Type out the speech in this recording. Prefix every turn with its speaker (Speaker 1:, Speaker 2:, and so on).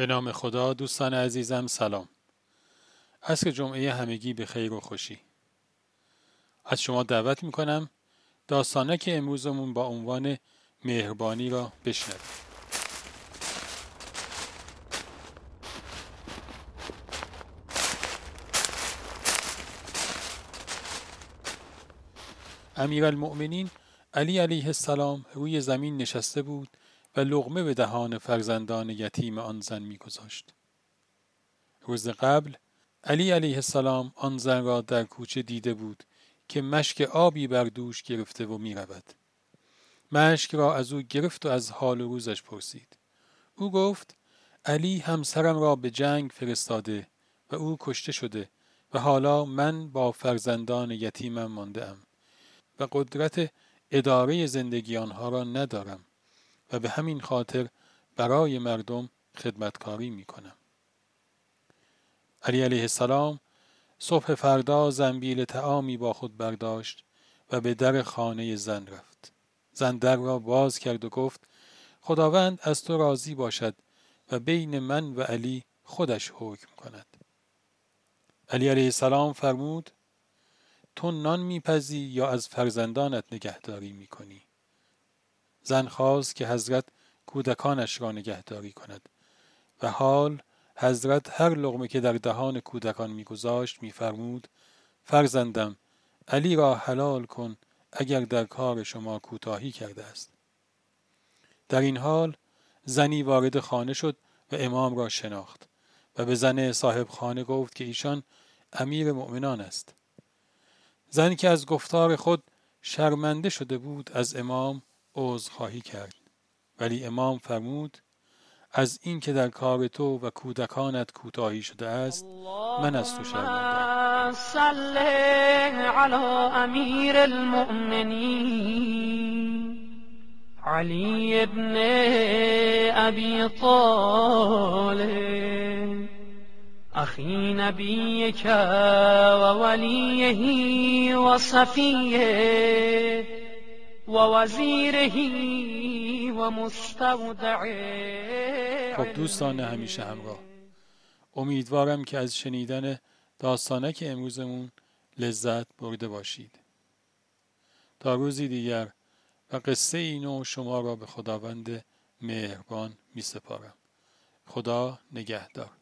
Speaker 1: به نام خدا دوستان عزیزم سلام. عصر جمعه همگی به خیر و خوشی. از شما دعوت می‌کنم داستانه که امروزمون با عنوان مهربانی را بشنوید امیرالمؤمنین علی علیه السلام روی زمین نشسته بود و لغمه به دهان فرزندان یتیم آن زن میگذاشت روز قبل علی علیه السلام آن زن را در کوچه دیده بود که مشک آبی بر دوش گرفته و می رود. مشک را از او گرفت و از حال و روزش پرسید. او گفت علی همسرم را به جنگ فرستاده و او کشته شده و حالا من با فرزندان یتیمم مانده و قدرت اداره زندگی آنها را ندارم و به همین خاطر برای مردم خدمتکاری می کنم. علی علیه السلام صبح فردا زنبیل تعامی با خود برداشت و به در خانه زن رفت. زن در را باز کرد و گفت خداوند از تو راضی باشد و بین من و علی خودش حکم کند. علی علیه السلام فرمود تو نان میپزی یا از فرزندانت نگهداری می‌کنی زن خواست که حضرت کودکانش را نگهداری کند. و حال حضرت هر لغمه که در دهان کودکان میگذاشت میفرمود فرزندم علی را حلال کن اگر در کار شما کوتاهی کرده است. در این حال زنی وارد خانه شد و امام را شناخت و به زن صاحب خانه گفت که ایشان امیر مؤمنان است. زنی که از گفتار خود شرمنده شده بود از امام خواهی کرد. ولی امام فرمود از این که در کار تو و کودکانت کوتاهی شده است من از تو شرمنده
Speaker 2: صل علی امیر المؤمنین. علی ابن ابی طالب. اخی نبیک و ولیه و صفیه.
Speaker 1: خب دوستان همیشه همراه. امیدوارم که از شنیدن داستانه که امروزمون لذت برده باشید. تا روزی دیگر و قصه اینو شما را به خداوند مهربان می سپارم خدا نگهدار.